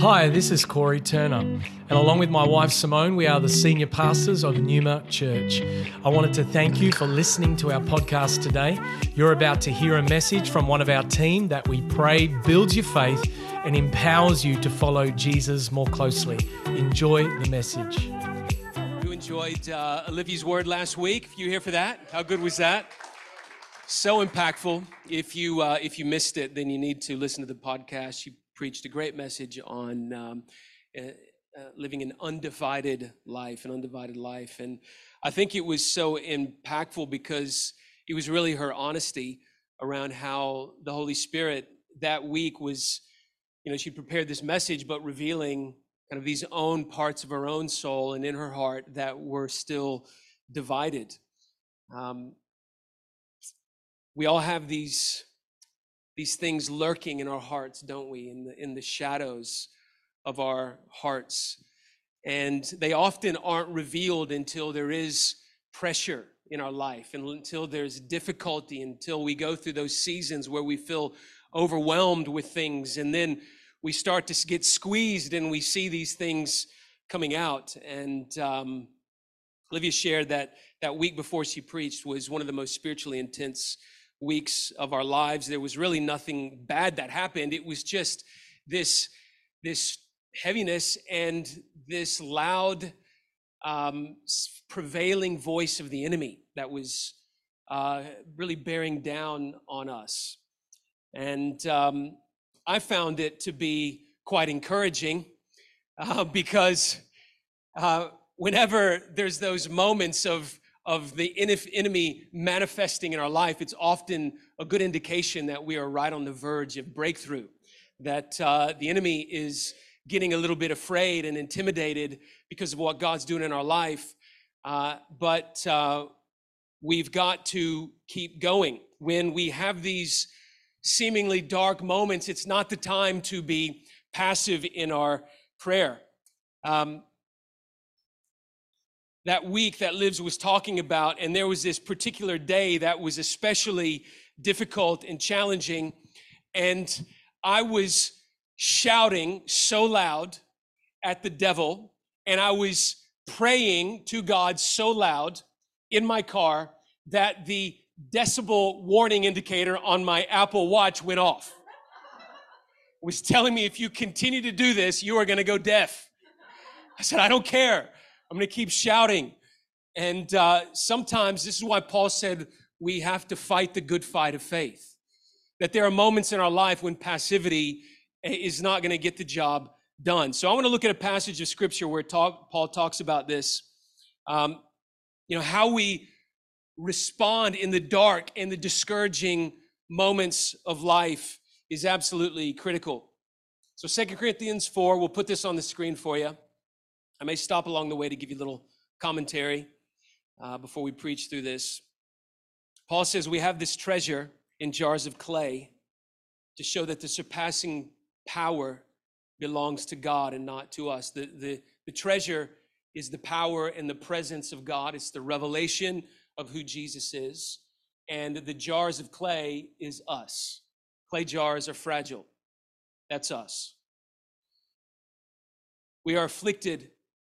Hi, this is Corey Turner, and along with my wife Simone, we are the senior pastors of Numa Church. I wanted to thank you for listening to our podcast today. You're about to hear a message from one of our team that we pray builds your faith and empowers you to follow Jesus more closely. Enjoy the message. You enjoyed uh, Olivia's word last week. You here for that, how good was that? So impactful. If you uh, if you missed it, then you need to listen to the podcast. She preached a great message on um, uh, uh, living an undivided life, an undivided life, and I think it was so impactful because it was really her honesty around how the Holy Spirit that week was, you know, she prepared this message, but revealing kind of these own parts of her own soul and in her heart that were still divided. Um, we all have these these things lurking in our hearts, don't we? In the, in the shadows of our hearts. And they often aren't revealed until there is pressure in our life and until there's difficulty, until we go through those seasons where we feel overwhelmed with things. And then we start to get squeezed and we see these things coming out. And um, Olivia shared that that week before she preached was one of the most spiritually intense weeks of our lives. There was really nothing bad that happened. It was just this, this heaviness and this loud, um, prevailing voice of the enemy that was uh, really bearing down on us. And um, I found it to be quite encouraging uh, because uh, whenever there's those moments of of the enemy manifesting in our life, it's often a good indication that we are right on the verge of breakthrough, that uh, the enemy is getting a little bit afraid and intimidated because of what God's doing in our life. Uh, but uh, we've got to keep going. When we have these seemingly dark moments, it's not the time to be passive in our prayer. Um, that week that Lives was talking about, and there was this particular day that was especially difficult and challenging. And I was shouting so loud at the devil, and I was praying to God so loud in my car that the decibel warning indicator on my Apple Watch went off. It was telling me if you continue to do this, you are going to go deaf. I said, I don't care. I'm going to keep shouting. And uh, sometimes this is why Paul said we have to fight the good fight of faith. That there are moments in our life when passivity is not going to get the job done. So I want to look at a passage of scripture where talk, Paul talks about this. Um, you know, how we respond in the dark and the discouraging moments of life is absolutely critical. So Second Corinthians 4, we'll put this on the screen for you. I may stop along the way to give you a little commentary uh, before we preach through this. Paul says, We have this treasure in jars of clay to show that the surpassing power belongs to God and not to us. The, the, the treasure is the power and the presence of God, it's the revelation of who Jesus is. And the jars of clay is us. Clay jars are fragile. That's us. We are afflicted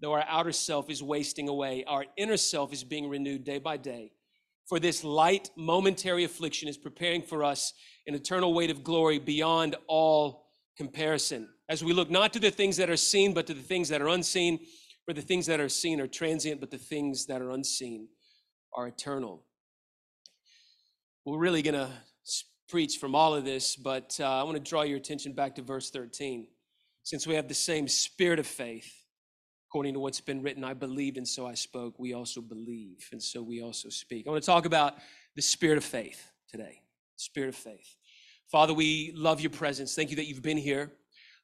though our outer self is wasting away, our inner self is being renewed day by day. For this light, momentary affliction is preparing for us an eternal weight of glory beyond all comparison. As we look not to the things that are seen, but to the things that are unseen. For the things that are seen are transient, but the things that are unseen are eternal. We're really going to preach from all of this, but uh, I want to draw your attention back to verse 13. Since we have the same spirit of faith, according to what's been written, I believed and so I spoke, we also believe and so we also speak. I want to talk about the spirit of faith today. Spirit of faith. Father, we love your presence. Thank you that you've been here.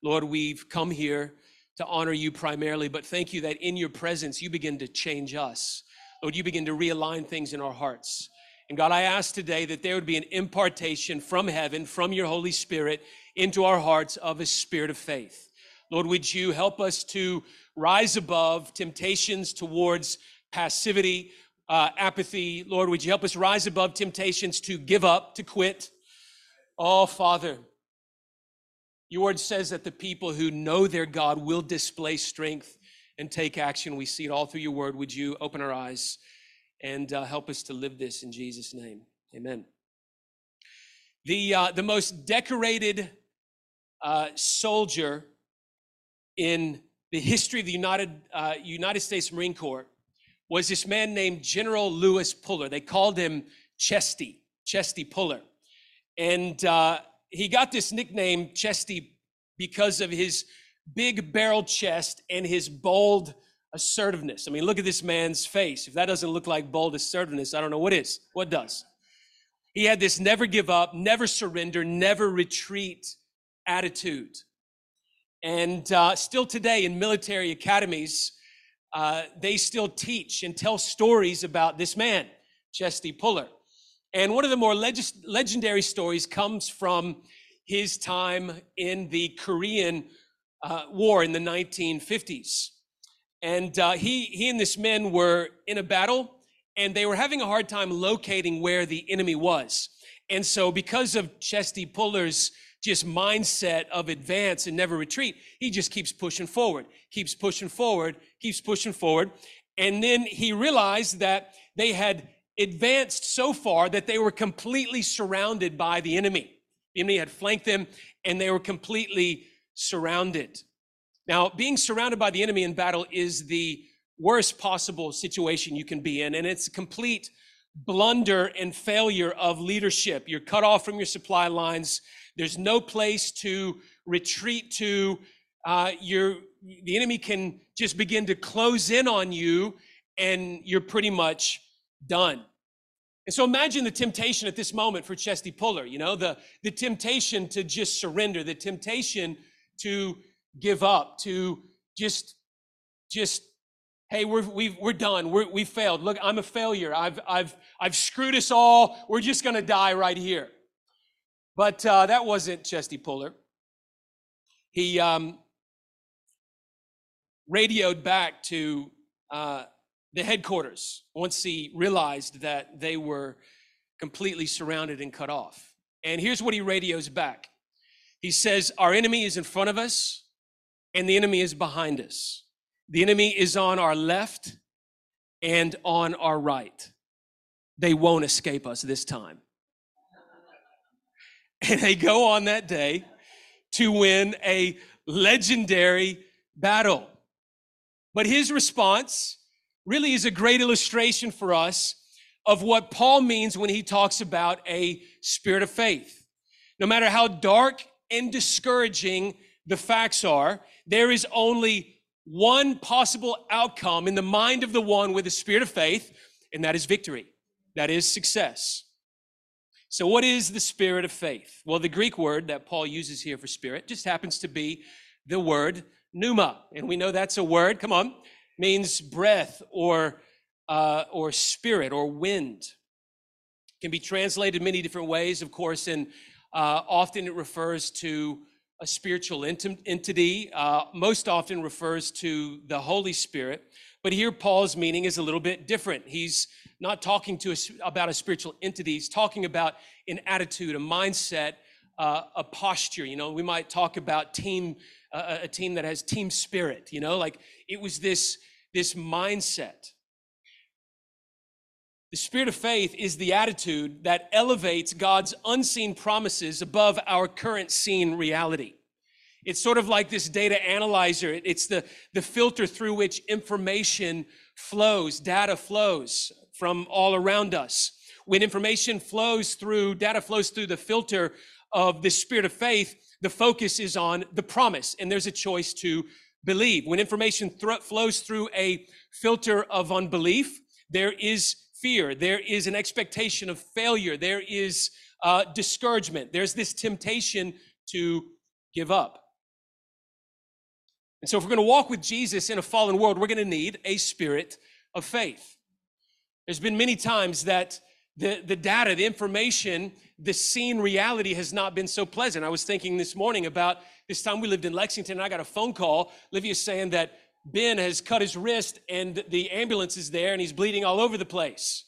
Lord, we've come here to honor you primarily, but thank you that in your presence you begin to change us. Lord, you begin to realign things in our hearts. And God, I ask today that there would be an impartation from heaven, from your Holy Spirit, into our hearts of a spirit of faith. Lord, would you help us to rise above temptations towards passivity, uh, apathy? Lord, would you help us rise above temptations to give up, to quit? Oh, Father, your word says that the people who know their God will display strength and take action. We see it all through your word. Would you open our eyes and uh, help us to live this in Jesus' name? Amen. The, uh, the most decorated uh, soldier in the history of the United, uh, United States Marine Corps was this man named General Lewis Puller. They called him Chesty, Chesty Puller. And uh, he got this nickname, Chesty, because of his big barrel chest and his bold assertiveness. I mean, look at this man's face. If that doesn't look like bold assertiveness, I don't know what is. What does? He had this never give up, never surrender, never retreat attitude. And uh, still today in military academies, uh, they still teach and tell stories about this man, Chesty Puller. And one of the more leg- legendary stories comes from his time in the Korean uh, War in the 1950s. And uh, he, he and this men were in a battle, and they were having a hard time locating where the enemy was. And so, because of Chesty Puller's just mindset of advance and never retreat, he just keeps pushing forward, keeps pushing forward, keeps pushing forward. And then he realized that they had advanced so far that they were completely surrounded by the enemy. The enemy had flanked them and they were completely surrounded. Now, being surrounded by the enemy in battle is the worst possible situation you can be in, and it's a complete blunder and failure of leadership. You're cut off from your supply lines. There's no place to retreat to. Uh, you're, the enemy can just begin to close in on you, and you're pretty much done. And so imagine the temptation at this moment for Chesty Puller, you know, the, the temptation to just surrender, the temptation to give up, to just, just, hey, we're, we we're done. We're, we failed. Look, I'm a failure. I've, I've, I've screwed us all. We're just going to die right here. But uh, that wasn't Chesty Puller. He um, radioed back to uh, the headquarters once he realized that they were completely surrounded and cut off. And here's what he radios back He says, Our enemy is in front of us, and the enemy is behind us. The enemy is on our left and on our right. They won't escape us this time. And they go on that day to win a legendary battle. But his response really is a great illustration for us of what Paul means when he talks about a spirit of faith. No matter how dark and discouraging the facts are, there is only one possible outcome in the mind of the one with a spirit of faith, and that is victory. That is success. So, what is the spirit of faith? Well, the Greek word that Paul uses here for spirit just happens to be the word pneuma. And we know that's a word, come on, means breath or, uh, or spirit or wind. It can be translated many different ways, of course, and uh, often it refers to a spiritual ent- entity, uh, most often refers to the Holy Spirit. But here, Paul's meaning is a little bit different. He's not talking to us about a spiritual entity, he's talking about an attitude, a mindset, uh, a posture. You know, we might talk about team, uh, a team that has team spirit, you know, like it was this, this mindset. The spirit of faith is the attitude that elevates God's unseen promises above our current seen reality. It's sort of like this data analyzer. It's the, the filter through which information flows, data flows from all around us. When information flows through, data flows through the filter of the spirit of faith, the focus is on the promise, and there's a choice to believe. When information flows through a filter of unbelief, there is fear, there is an expectation of failure, there is uh, discouragement, there's this temptation to give up. And so, if we're going to walk with Jesus in a fallen world, we're going to need a spirit of faith. There's been many times that the, the data, the information, the seen reality has not been so pleasant. I was thinking this morning about this time we lived in Lexington, and I got a phone call. Livia saying that Ben has cut his wrist and the ambulance is there and he's bleeding all over the place.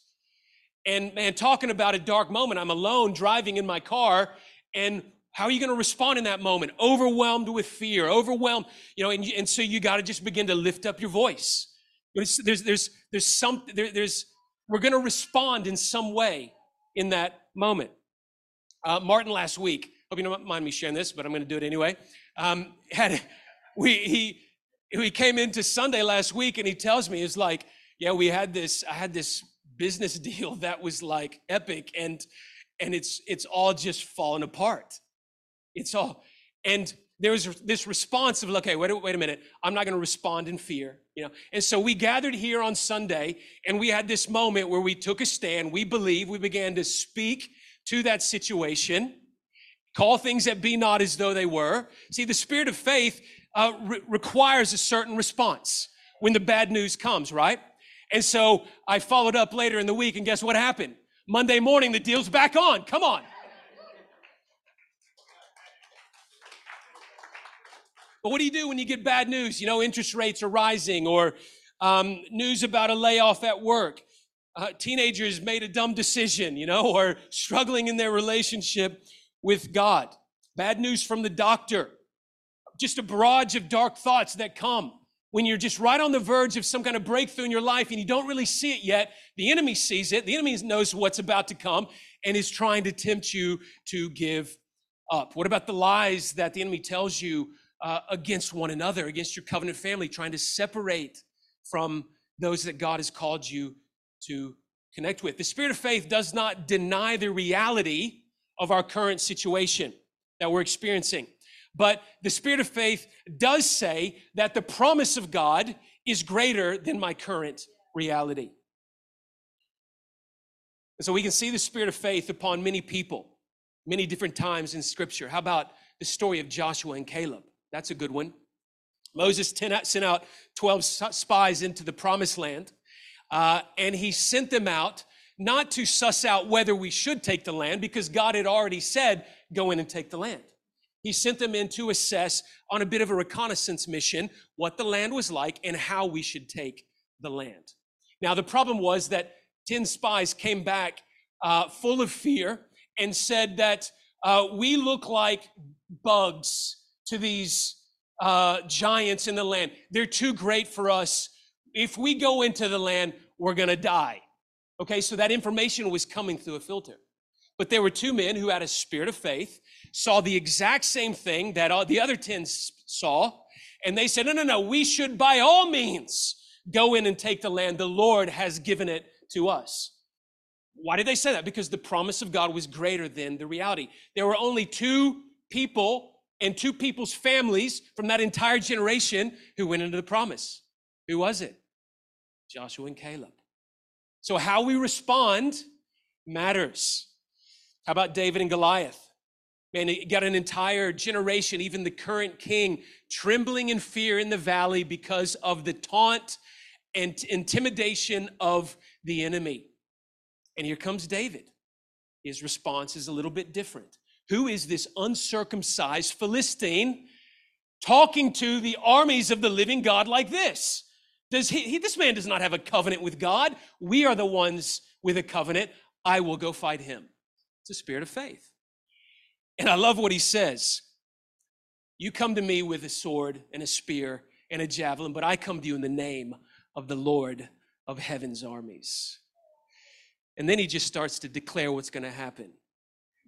And man, talking about a dark moment, I'm alone driving in my car, and how are you going to respond in that moment? Overwhelmed with fear, overwhelmed, you know, and, and so you got to just begin to lift up your voice. There's, there's, there's, there's some, there, there's, we're going to respond in some way in that moment. Uh, Martin last week, hope you don't mind me sharing this, but I'm going to do it anyway. Um, had we he he came into Sunday last week and he tells me it's like, yeah, we had this. I had this business deal that was like epic, and and it's it's all just falling apart. It's all and there was this response of, okay, wait, wait a minute, I'm not going to respond in fear, you know. And so we gathered here on Sunday, and we had this moment where we took a stand. We believe we began to speak to that situation, call things that be not as though they were. See, the spirit of faith uh, re- requires a certain response when the bad news comes, right? And so I followed up later in the week, and guess what happened? Monday morning, the deal's back on. Come on. But what do you do when you get bad news? You know, interest rates are rising, or um, news about a layoff at work. Uh, teenagers made a dumb decision, you know, or struggling in their relationship with God. Bad news from the doctor. Just a barrage of dark thoughts that come when you're just right on the verge of some kind of breakthrough in your life and you don't really see it yet. The enemy sees it. The enemy knows what's about to come and is trying to tempt you to give up. What about the lies that the enemy tells you uh, against one another, against your covenant family, trying to separate from those that God has called you to connect with. The spirit of faith does not deny the reality of our current situation that we're experiencing. But the spirit of faith does say that the promise of God is greater than my current reality. And so we can see the spirit of faith upon many people, many different times in scripture. How about the story of Joshua and Caleb? That's a good one. Moses sent out 12 spies into the promised land, uh, and he sent them out not to suss out whether we should take the land, because God had already said, go in and take the land. He sent them in to assess on a bit of a reconnaissance mission what the land was like and how we should take the land. Now, the problem was that 10 spies came back uh, full of fear and said that uh, we look like bugs to these uh, giants in the land. They're too great for us. If we go into the land, we're going to die. Okay, so that information was coming through a filter. But there were two men who had a spirit of faith, saw the exact same thing that all the other 10 saw, and they said, No, no, no, we should by all means go in and take the land. The Lord has given it to us. Why did they say that? Because the promise of God was greater than the reality. There were only two people and two people's families from that entire generation who went into the promise. Who was it? Joshua and Caleb. So, how we respond matters. How about David and Goliath? Man, you got an entire generation, even the current king, trembling in fear in the valley because of the taunt and intimidation of the enemy. And here comes David. His response is a little bit different. Who is this uncircumcised Philistine talking to the armies of the living God like this? Does he, he, this man does not have a covenant with God. We are the ones with a covenant. I will go fight him. It's a spirit of faith. And I love what he says. You come to me with a sword and a spear and a javelin, but I come to you in the name of the Lord of heaven's armies. And then he just starts to declare what's going to happen.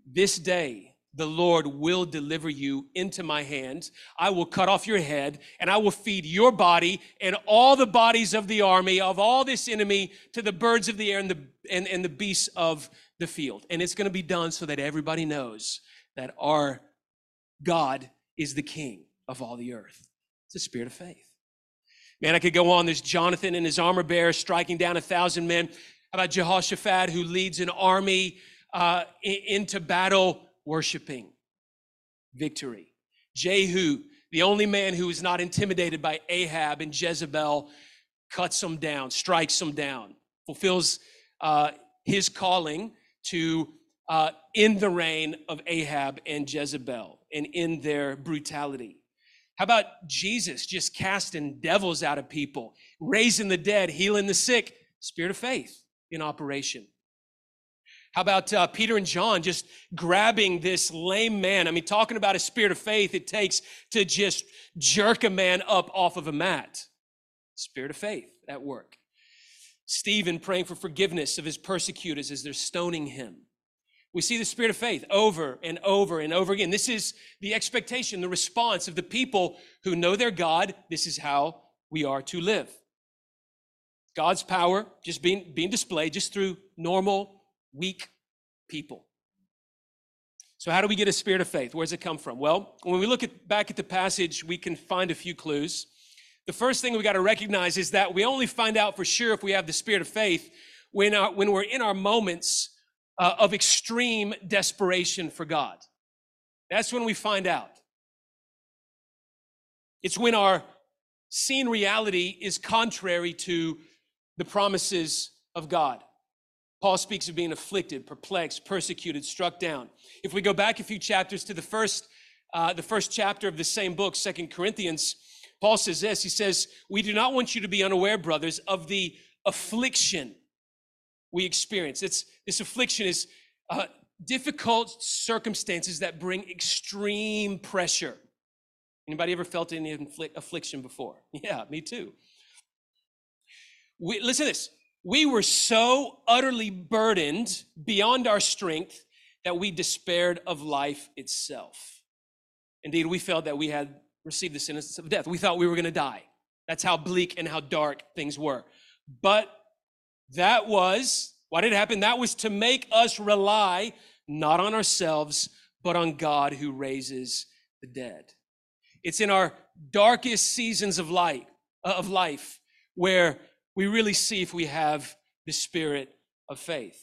This day, the Lord will deliver you into my hands. I will cut off your head, and I will feed your body and all the bodies of the army of all this enemy to the birds of the air and the and, and the beasts of the field. And it's going to be done so that everybody knows that our God is the king of all the earth. It's a spirit of faith. Man, I could go on. There's Jonathan and his armor bearer striking down a thousand men. How about Jehoshaphat, who leads an army uh, into battle, worshiping victory? Jehu, the only man who is not intimidated by Ahab and Jezebel, cuts them down, strikes them down, fulfills uh, his calling to uh, end the reign of Ahab and Jezebel and in their brutality. How about Jesus just casting devils out of people, raising the dead, healing the sick? Spirit of faith in operation. How about uh, Peter and John just grabbing this lame man? I mean, talking about a spirit of faith it takes to just jerk a man up off of a mat. Spirit of faith at work. Stephen praying for forgiveness of his persecutors as they're stoning him. We see the spirit of faith over and over and over again. This is the expectation, the response of the people who know their God. This is how we are to live. God's power just being, being displayed just through normal, weak people. So, how do we get a spirit of faith? Where does it come from? Well, when we look at, back at the passage, we can find a few clues. The first thing we got to recognize is that we only find out for sure if we have the spirit of faith when, our, when we're in our moments uh, of extreme desperation for God. That's when we find out. It's when our seen reality is contrary to the promises of God. Paul speaks of being afflicted, perplexed, persecuted, struck down. If we go back a few chapters to the first, uh, the first chapter of the same book, Second Corinthians, Paul says this. He says, "We do not want you to be unaware, brothers, of the affliction we experience. It's, this affliction is uh, difficult circumstances that bring extreme pressure. Anybody ever felt any affliction before? Yeah, me too. We, listen to this. We were so utterly burdened beyond our strength that we despaired of life itself. Indeed, we felt that we had received the sentence of death. We thought we were going to die. That's how bleak and how dark things were. But that was, why did it happen? That was to make us rely not on ourselves, but on God who raises the dead. It's in our darkest seasons of light, uh, of life where we really see if we have the spirit of faith.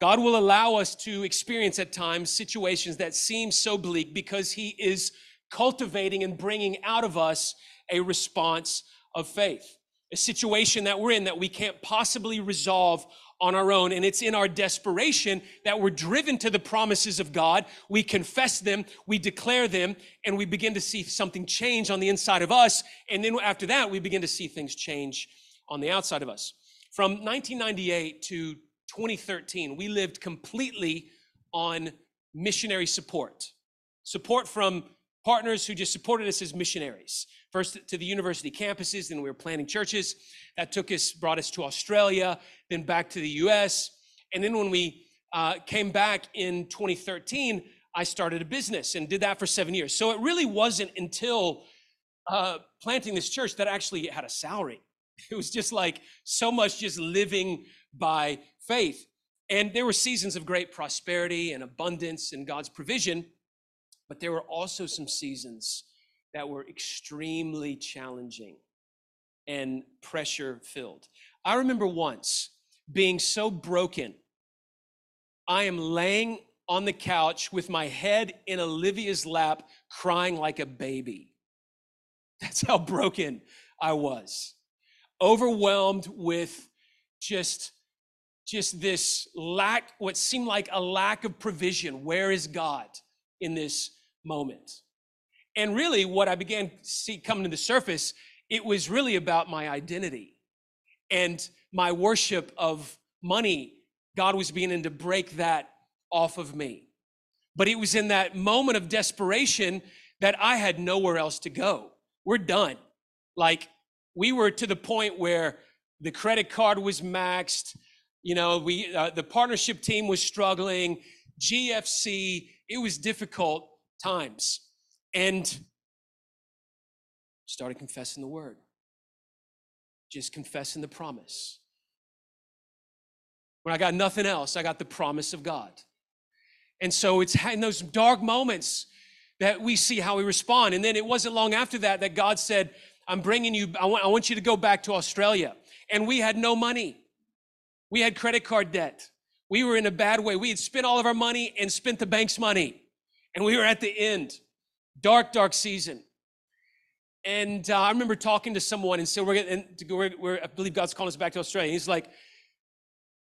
God will allow us to experience at times situations that seem so bleak because He is cultivating and bringing out of us a response of faith a situation that we're in that we can't possibly resolve on our own. And it's in our desperation that we're driven to the promises of God. We confess them, we declare them, and we begin to see something change on the inside of us. And then after that, we begin to see things change on the outside of us. From 1998 to 2013, we lived completely on missionary support. Support from partners who just supported us as missionaries first to the university campuses, then we were planting churches. That took us, brought us to Australia, then back to the US. And then when we uh, came back in 2013, I started a business and did that for seven years. So it really wasn't until uh, planting this church that I actually had a salary. It was just like so much just living by faith. And there were seasons of great prosperity and abundance and God's provision, but there were also some seasons that were extremely challenging and pressure filled. I remember once being so broken, I am laying on the couch with my head in Olivia's lap, crying like a baby. That's how broken I was. Overwhelmed with just just this lack what seemed like a lack of provision where is god in this moment and really, what I began to see coming to the surface, it was really about my identity and my worship of money. God was beginning to break that off of me. But it was in that moment of desperation that I had nowhere else to go. We're done. Like, we were to the point where the credit card was maxed. You know, we uh, the partnership team was struggling. GFC it was difficult times. And started confessing the word, just confessing the promise. When I got nothing else, I got the promise of God. And so it's in those dark moments that we see how we respond. And then it wasn't long after that that God said, I'm bringing you, I want, I want you to go back to Australia. And we had no money. We had credit card debt. We were in a bad way. We had spent all of our money and spent the bank's money. And we were at the end. Dark, dark season. And uh, I remember talking to someone and said, we're, gonna, we're, we're, I believe God's calling us back to Australia. He's like,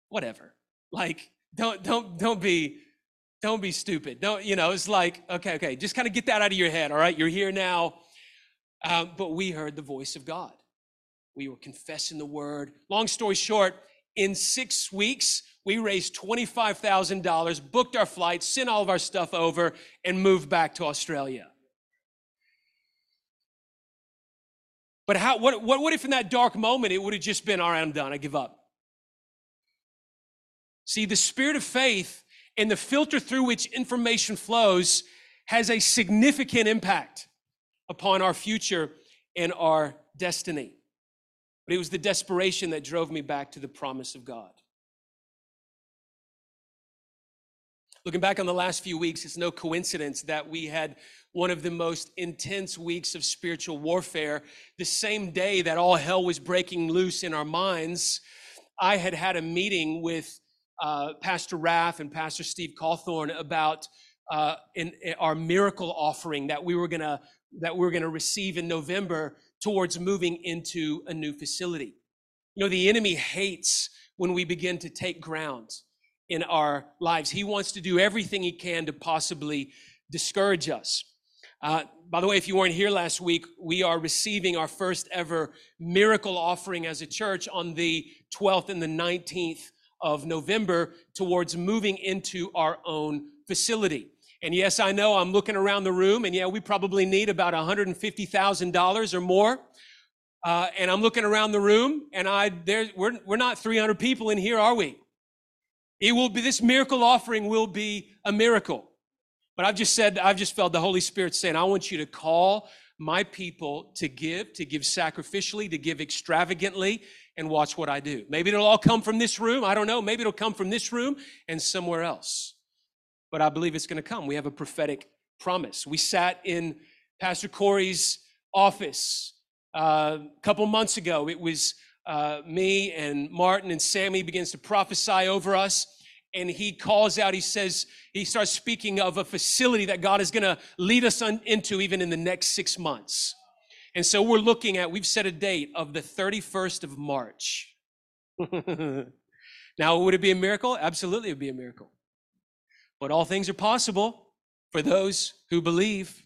whatever. Like, don't, don't, don't be, don't be stupid. Don't, you know, it's like, okay, okay, just kind of get that out of your head, all right? You're here now. Um, but we heard the voice of God. We were confessing the word. Long story short, in six weeks, we raised $25,000, booked our flights, sent all of our stuff over, and moved back to Australia. But how, what, what, what if in that dark moment it would have just been, all right, I'm done, I give up? See, the spirit of faith and the filter through which information flows has a significant impact upon our future and our destiny. But it was the desperation that drove me back to the promise of God. Looking back on the last few weeks, it's no coincidence that we had one of the most intense weeks of spiritual warfare. The same day that all hell was breaking loose in our minds, I had had a meeting with uh, Pastor Raff and Pastor Steve Cawthorn about uh, in, in our miracle offering that we were gonna that we we're gonna receive in November towards moving into a new facility. You know, the enemy hates when we begin to take ground in our lives. He wants to do everything he can to possibly discourage us. Uh, by the way, if you weren't here last week, we are receiving our first ever miracle offering as a church on the 12th and the 19th of November towards moving into our own facility. And yes, I know I'm looking around the room, and yeah, we probably need about $150,000 or more. Uh, and I'm looking around the room, and I there we're we're not 300 people in here, are we? It will be this miracle offering will be a miracle. But I've just said, I've just felt the Holy Spirit saying, I want you to call my people to give, to give sacrificially, to give extravagantly, and watch what I do. Maybe it'll all come from this room. I don't know. Maybe it'll come from this room and somewhere else. But I believe it's going to come. We have a prophetic promise. We sat in Pastor Corey's office uh, a couple months ago. It was uh, me and Martin and Sammy begins to prophesy over us. And he calls out, he says, he starts speaking of a facility that God is going to lead us on, into even in the next six months. And so we're looking at, we've set a date of the 31st of March. now, would it be a miracle? Absolutely, it would be a miracle. But all things are possible for those who believe.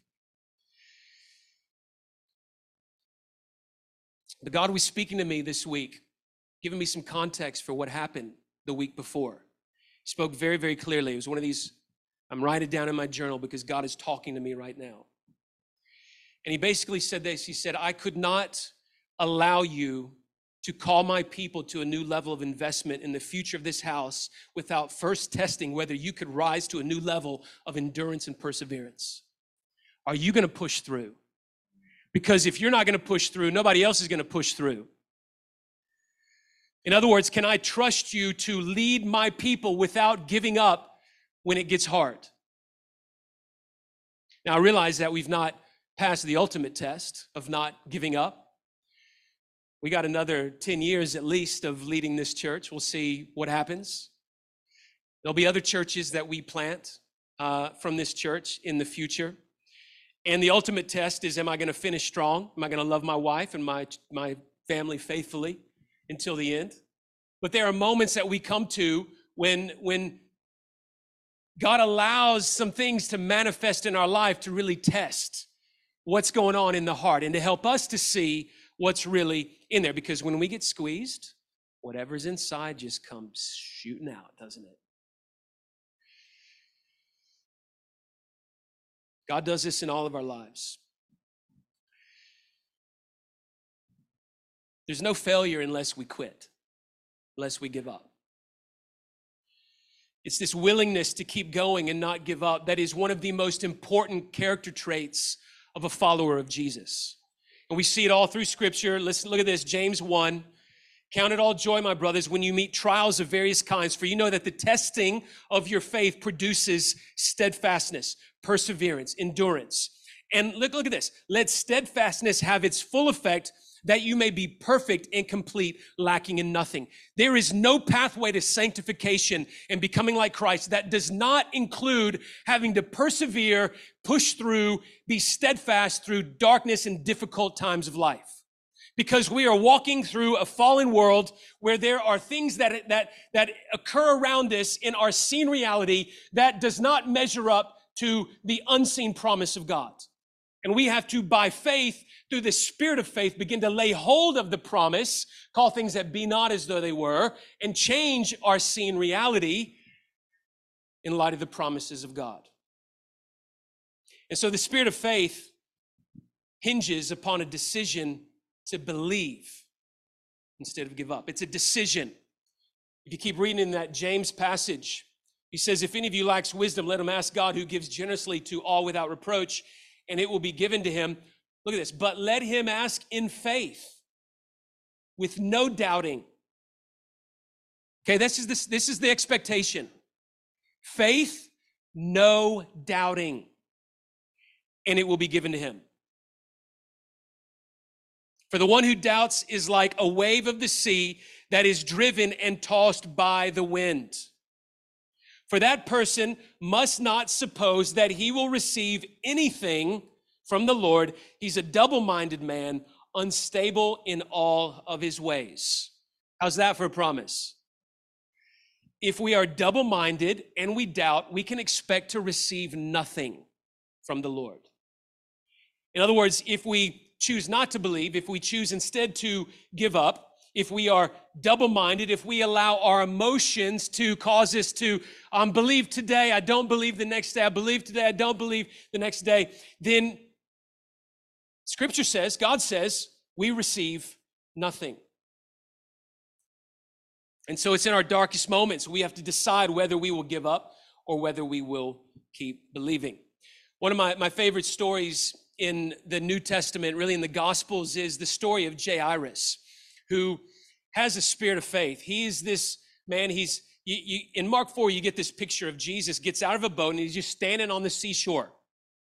But God was speaking to me this week, giving me some context for what happened the week before. He spoke very, very clearly. It was one of these, I'm writing it down in my journal because God is talking to me right now. And he basically said this He said, I could not allow you to call my people to a new level of investment in the future of this house without first testing whether you could rise to a new level of endurance and perseverance. Are you going to push through? Because if you're not going to push through, nobody else is going to push through. In other words, can I trust you to lead my people without giving up when it gets hard? Now, I realize that we've not passed the ultimate test of not giving up. We got another 10 years at least of leading this church. We'll see what happens. There'll be other churches that we plant uh, from this church in the future. And the ultimate test is am I going to finish strong? Am I going to love my wife and my, my family faithfully until the end? But there are moments that we come to when, when God allows some things to manifest in our life to really test what's going on in the heart and to help us to see what's really in there. Because when we get squeezed, whatever's inside just comes shooting out, doesn't it? God does this in all of our lives. There's no failure unless we quit, unless we give up. It's this willingness to keep going and not give up that is one of the most important character traits of a follower of Jesus. And we see it all through scripture. Listen, look at this James 1. Count it all joy, my brothers, when you meet trials of various kinds, for you know that the testing of your faith produces steadfastness, perseverance, endurance. And look, look at this. Let steadfastness have its full effect that you may be perfect and complete, lacking in nothing. There is no pathway to sanctification and becoming like Christ that does not include having to persevere, push through, be steadfast through darkness and difficult times of life. Because we are walking through a fallen world where there are things that, that, that occur around us in our seen reality that does not measure up to the unseen promise of God. And we have to, by faith, through the spirit of faith, begin to lay hold of the promise, call things that be not as though they were, and change our seen reality in light of the promises of God. And so the spirit of faith hinges upon a decision to believe instead of give up. It's a decision. If you keep reading in that James passage, he says, If any of you lacks wisdom, let him ask God who gives generously to all without reproach, and it will be given to him. Look at this. But let him ask in faith with no doubting. Okay, this is, this, this is the expectation. Faith, no doubting. And it will be given to him. For the one who doubts is like a wave of the sea that is driven and tossed by the wind. For that person must not suppose that he will receive anything from the Lord. He's a double minded man, unstable in all of his ways. How's that for a promise? If we are double minded and we doubt, we can expect to receive nothing from the Lord. In other words, if we choose not to believe, if we choose instead to give up, if we are double minded, if we allow our emotions to cause us to um, believe today, I don't believe the next day, I believe today, I don't believe the next day, then Scripture says, God says, we receive nothing. And so it's in our darkest moments we have to decide whether we will give up or whether we will keep believing. One of my, my favorite stories in the New Testament, really in the Gospels, is the story of Jairus, who has a spirit of faith. He's this man, he's you, you, in Mark 4, you get this picture of Jesus gets out of a boat and he's just standing on the seashore.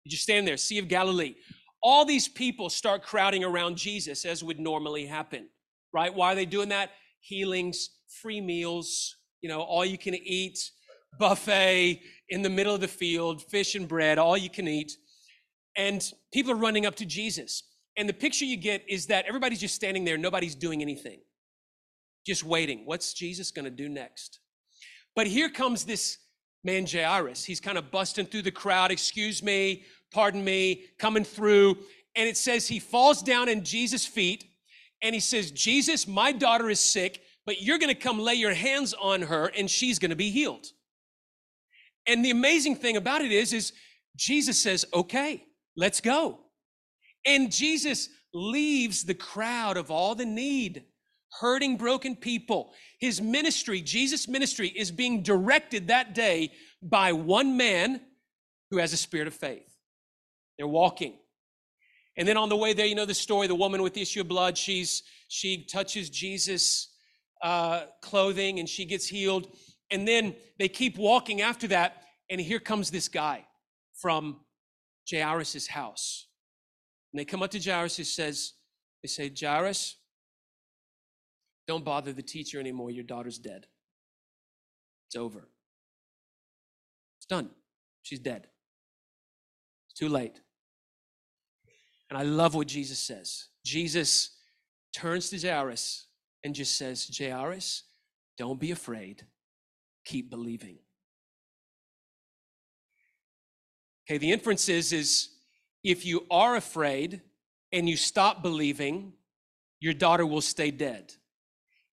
He's just standing there, Sea of Galilee all these people start crowding around Jesus as would normally happen, right? Why are they doing that? Healings, free meals, you know, all you can eat, buffet in the middle of the field, fish and bread, all you can eat. And people are running up to Jesus. And the picture you get is that everybody's just standing there, nobody's doing anything, just waiting. What's Jesus going to do next? But here comes this man, Jairus. He's kind of busting through the crowd. Excuse me, pardon me, coming through. And it says he falls down in Jesus' feet and he says, Jesus, my daughter is sick, but you're going to come lay your hands on her and she's going to be healed. And the amazing thing about it is, is Jesus says, okay, let's go. And Jesus leaves the crowd of all the need, hurting, broken people. His ministry, Jesus' ministry, is being directed that day by one man who has a spirit of faith. They're walking. And then on the way there, you know the story, the woman with the issue of blood, she's she touches Jesus' uh, clothing and she gets healed. And then they keep walking after that, and here comes this guy from Jairus' house. And they come up to Jairus and says, they say, Jairus, don't bother the teacher anymore. Your daughter's dead. It's over. It's done. She's dead. It's too late. And I love what Jesus says. Jesus turns to Jairus and just says, Jairus, don't be afraid. Keep believing. Okay, the inference is, is if you are afraid and you stop believing, your daughter will stay dead.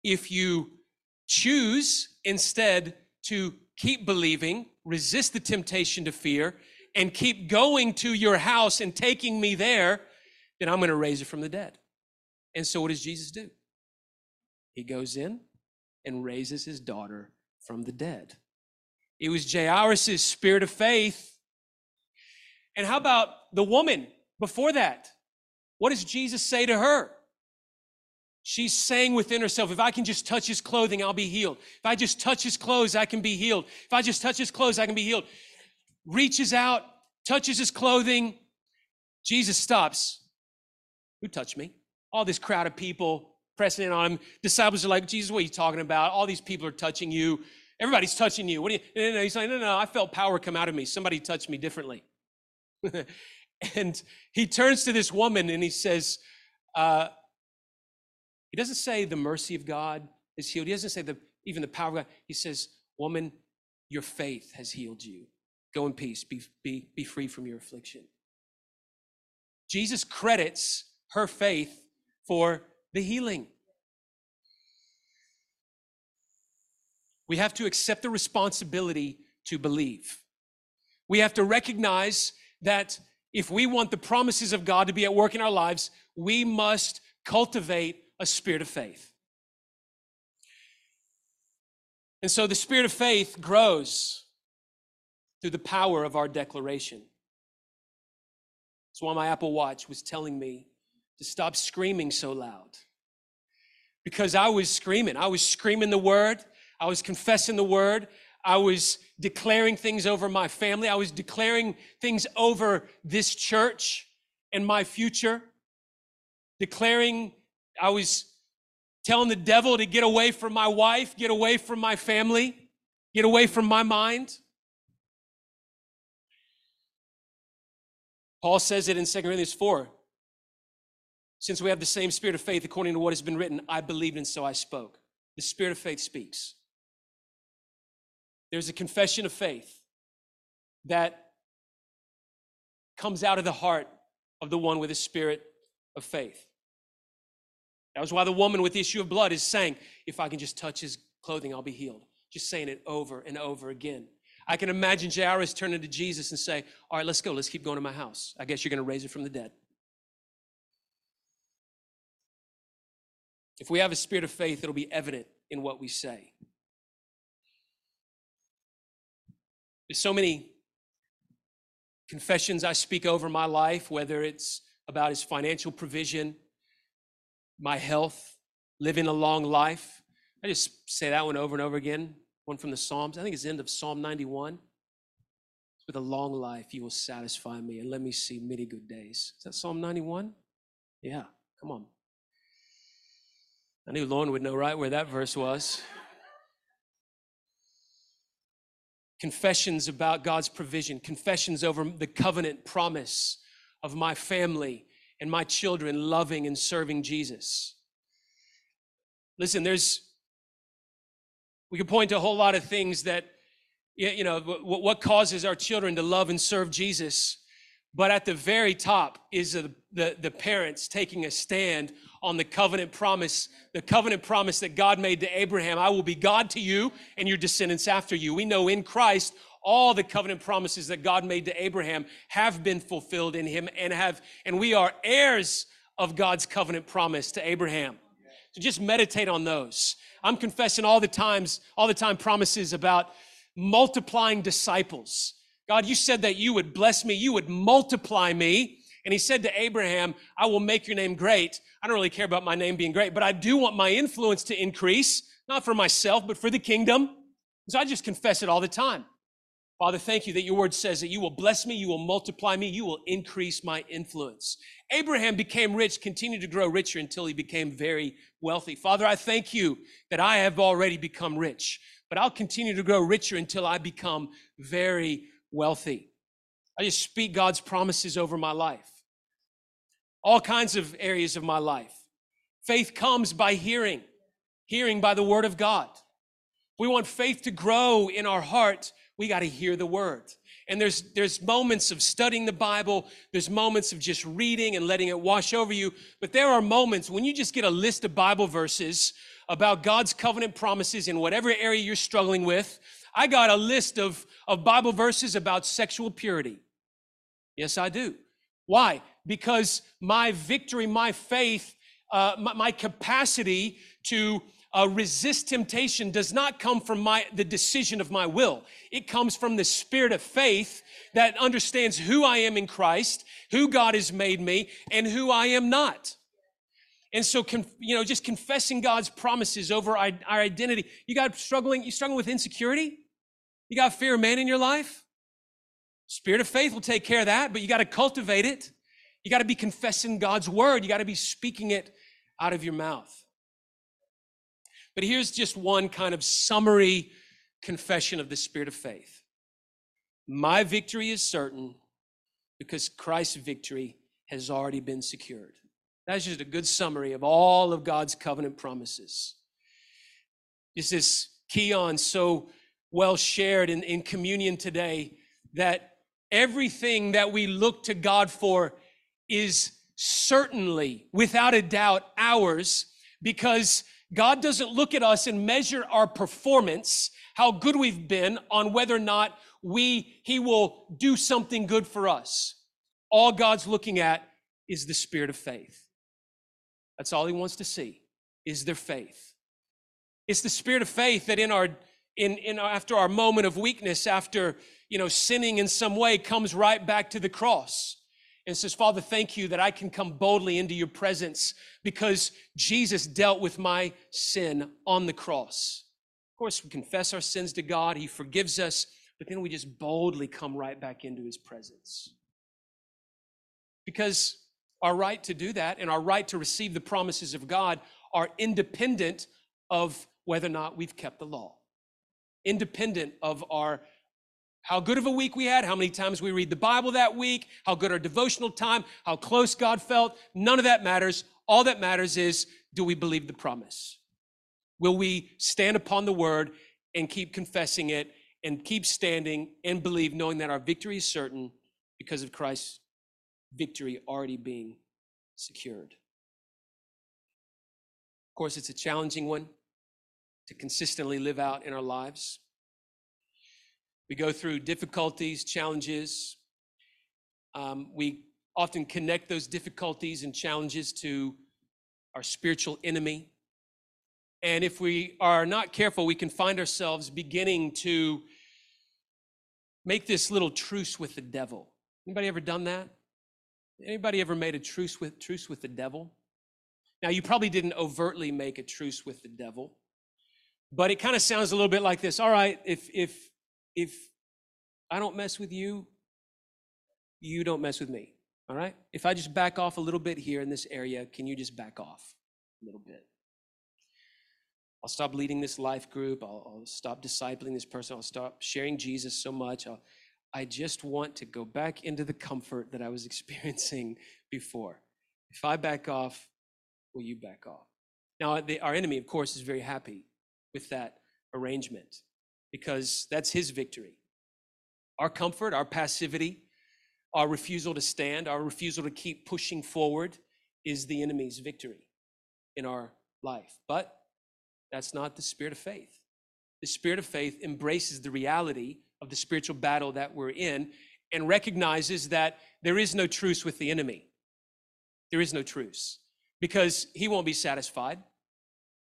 If you choose instead to keep believing, resist the temptation to fear, and keep going to your house and taking me there, then I'm going to raise her from the dead. And so what does Jesus do? He goes in and raises his daughter from the dead. It was Jairus' spirit of faith. And how about the woman before that? What does Jesus say to her? She's saying within herself, if I can just touch his clothing, I'll be healed. If I just touch his clothes, I can be healed. If I just touch his clothes, I can be healed. Reaches out, touches his clothing. Jesus stops. Who touched me? All this crowd of people pressing in on him. Disciples are like, Jesus, what are you talking about? All these people are touching you. Everybody's touching you. What do you? No, no, He's like, no, no, I felt power come out of me. Somebody touched me differently. and he turns to this woman and he says, uh, he doesn't say the mercy of God is healed. He doesn't say the, even the power of God. He says, Woman, your faith has healed you. Go in peace. Be, be, be free from your affliction. Jesus credits her faith for the healing. We have to accept the responsibility to believe. We have to recognize that if we want the promises of God to be at work in our lives, we must cultivate a spirit of faith. And so the spirit of faith grows through the power of our declaration. That's why my Apple Watch was telling me to stop screaming so loud. Because I was screaming. I was screaming the word, I was confessing the word, I was declaring things over my family, I was declaring things over this church and my future, declaring I was telling the devil to get away from my wife, get away from my family, get away from my mind. Paul says it in 2 Corinthians 4. Since we have the same spirit of faith, according to what has been written, I believed and so I spoke. The spirit of faith speaks. There's a confession of faith that comes out of the heart of the one with a spirit of faith. That was why the woman with the issue of blood is saying, If I can just touch his clothing, I'll be healed. Just saying it over and over again. I can imagine Jairus turning to Jesus and say, All right, let's go. Let's keep going to my house. I guess you're going to raise it from the dead. If we have a spirit of faith, it'll be evident in what we say. There's so many confessions I speak over my life, whether it's about his financial provision, my health, living a long life. I just say that one over and over again. One from the Psalms. I think it's the end of Psalm 91. With a long life, you will satisfy me and let me see many good days. Is that Psalm 91? Yeah, come on. I knew Lauren would know right where that verse was. Confessions about God's provision, confessions over the covenant promise of my family and my children loving and serving Jesus. Listen, there's, we could point to a whole lot of things that, you know, what causes our children to love and serve Jesus. But at the very top is the, the, the parents taking a stand on the covenant promise, the covenant promise that God made to Abraham I will be God to you and your descendants after you. We know in Christ all the covenant promises that God made to Abraham have been fulfilled in him and have and we are heirs of God's covenant promise to Abraham. So just meditate on those. I'm confessing all the times all the time promises about multiplying disciples. God, you said that you would bless me, you would multiply me. And he said to Abraham, I will make your name great. I don't really care about my name being great, but I do want my influence to increase, not for myself, but for the kingdom. So I just confess it all the time. Father, thank you that your word says that you will bless me, you will multiply me, you will increase my influence. Abraham became rich, continued to grow richer until he became very wealthy. Father, I thank you that I have already become rich, but I'll continue to grow richer until I become very wealthy. I just speak God's promises over my life. All kinds of areas of my life. Faith comes by hearing, hearing by the word of God. We want faith to grow in our heart we got to hear the word. And there's there's moments of studying the Bible, there's moments of just reading and letting it wash over you, but there are moments when you just get a list of Bible verses about God's covenant promises in whatever area you're struggling with. I got a list of, of Bible verses about sexual purity. Yes, I do. Why? Because my victory, my faith uh, my, my capacity to uh, resist temptation does not come from my the decision of my will. It comes from the spirit of faith that understands who i am in christ who god has made me and who i am not. And so you know just confessing god's promises over our, our identity. You got struggling you struggling with insecurity? You got fear of man in your life? Spirit of faith will take care of that but you got to cultivate it. You got to be confessing god's word. You got to be speaking it out of your mouth but here's just one kind of summary confession of the spirit of faith My victory is certain because Christ's victory has already been secured. That's just a good summary of all of God's covenant promises. This Keon so well shared in, in communion today that everything that we look to God for is certainly, without a doubt, ours because God doesn't look at us and measure our performance, how good we've been on whether or not we he will do something good for us. All God's looking at is the spirit of faith. That's all he wants to see is their faith. It's the spirit of faith that in our in, in after our moment of weakness, after you know sinning in some way, comes right back to the cross and says, Father, thank you that I can come boldly into your presence because Jesus dealt with my sin on the cross. Of course, we confess our sins to God, He forgives us, but then we just boldly come right back into His presence. Because our right to do that and our right to receive the promises of God are independent of whether or not we've kept the law, independent of our how good of a week we had, how many times we read the Bible that week, how good our devotional time, how close God felt. None of that matters. All that matters is do we believe the promise? Will we stand upon the word and keep confessing it and keep standing and believe, knowing that our victory is certain because of Christ's victory already being secured? Of course, it's a challenging one to consistently live out in our lives. We go through difficulties, challenges. Um, we often connect those difficulties and challenges to our spiritual enemy. And if we are not careful, we can find ourselves beginning to make this little truce with the devil. Anybody ever done that? Anybody ever made a truce with truce with the devil? Now you probably didn't overtly make a truce with the devil, but it kind of sounds a little bit like this. All right, if if if I don't mess with you, you don't mess with me. All right? If I just back off a little bit here in this area, can you just back off a little bit? I'll stop leading this life group. I'll, I'll stop discipling this person. I'll stop sharing Jesus so much. I'll, I just want to go back into the comfort that I was experiencing before. If I back off, will you back off? Now, the, our enemy, of course, is very happy with that arrangement because that's his victory. Our comfort, our passivity, our refusal to stand, our refusal to keep pushing forward is the enemy's victory in our life. But that's not the spirit of faith. The spirit of faith embraces the reality of the spiritual battle that we're in and recognizes that there is no truce with the enemy. There is no truce because he won't be satisfied.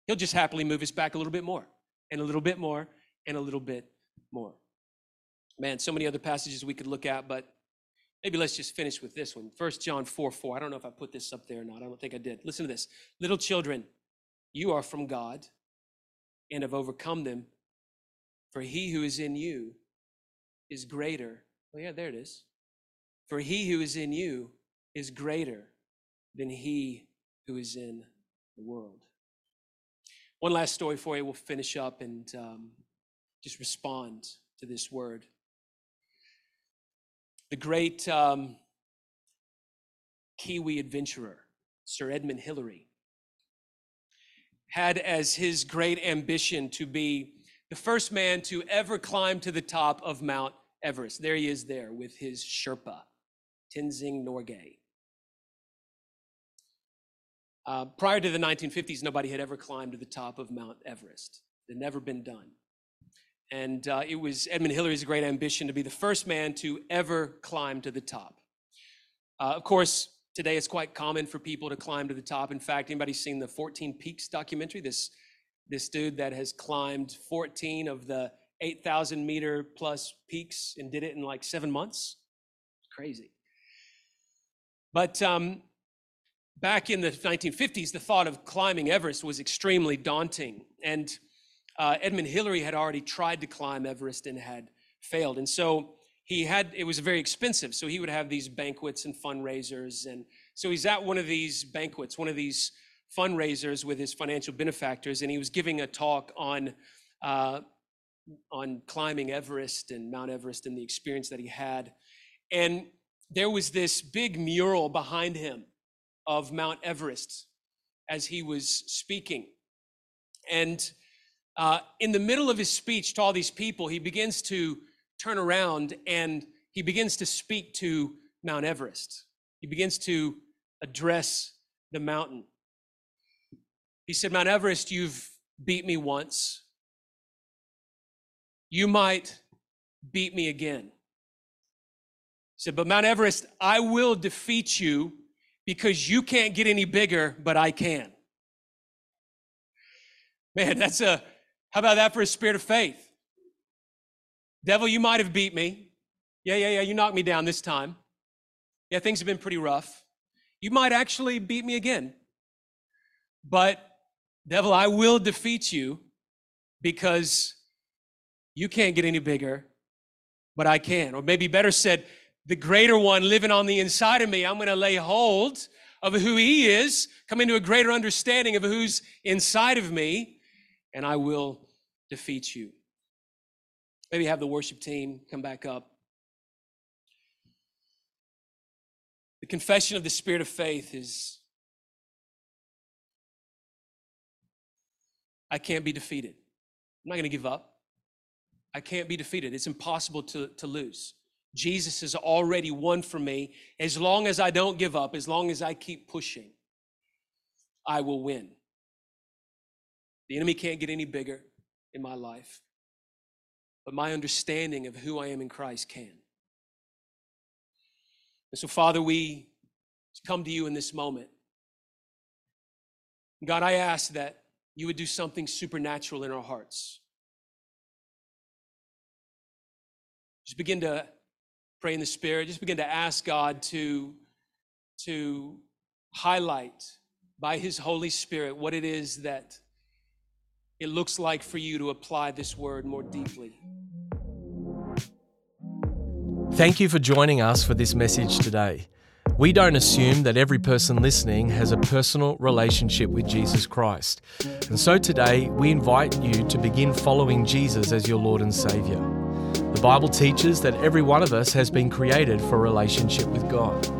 He'll just happily move us back a little bit more and a little bit more and a little bit more. Man, so many other passages we could look at, but maybe let's just finish with this one. First John 4 4. I don't know if I put this up there or not. I don't think I did. Listen to this. Little children, you are from God and have overcome them, for he who is in you is greater. Oh, yeah, there it is. For he who is in you is greater than he who is in the world. One last story for you. We'll finish up and um, just respond to this word. The great um, Kiwi adventurer, Sir Edmund Hillary, had as his great ambition to be the first man to ever climb to the top of Mount Everest. There he is there with his Sherpa, Tenzing Norgay. Uh, prior to the 1950s, nobody had ever climbed to the top of Mount Everest. It had never been done. And uh, it was Edmund Hillary's great ambition to be the first man to ever climb to the top. Uh, of course, today it's quite common for people to climb to the top. In fact, anybody seen the 14 Peaks documentary? This this dude that has climbed 14 of the 8,000 meter plus peaks and did it in like seven months. Crazy. But um, back in the 1950s, the thought of climbing Everest was extremely daunting. And uh, Edmund Hillary had already tried to climb Everest and had failed. And so he had, it was very expensive. So he would have these banquets and fundraisers. And so he's at one of these banquets, one of these fundraisers with his financial benefactors, and he was giving a talk on uh, on climbing Everest and Mount Everest and the experience that he had. And there was this big mural behind him of Mount Everest as he was speaking. And uh, in the middle of his speech to all these people, he begins to turn around and he begins to speak to Mount Everest. He begins to address the mountain. He said, Mount Everest, you've beat me once. You might beat me again. He said, But Mount Everest, I will defeat you because you can't get any bigger, but I can. Man, that's a, how about that for a spirit of faith? Devil, you might have beat me. Yeah, yeah, yeah, you knocked me down this time. Yeah, things have been pretty rough. You might actually beat me again. But Devil, I will defeat you because you can't get any bigger, but I can. Or maybe better said, the greater one living on the inside of me, I'm going to lay hold of who he is, come into a greater understanding of who's inside of me, and I will defeat you. Maybe have the worship team come back up. The confession of the spirit of faith is I can't be defeated. I'm not going to give up. I can't be defeated. It's impossible to, to lose. Jesus has already won for me. As long as I don't give up, as long as I keep pushing, I will win. The enemy can't get any bigger in my life, but my understanding of who I am in Christ can. And so, Father, we come to you in this moment. God, I ask that you would do something supernatural in our hearts. Just begin to pray in the Spirit. Just begin to ask God to, to highlight by His Holy Spirit what it is that it looks like for you to apply this word more deeply. Thank you for joining us for this message today. We don't assume that every person listening has a personal relationship with Jesus Christ. And so today, we invite you to begin following Jesus as your Lord and Savior. The Bible teaches that every one of us has been created for relationship with God.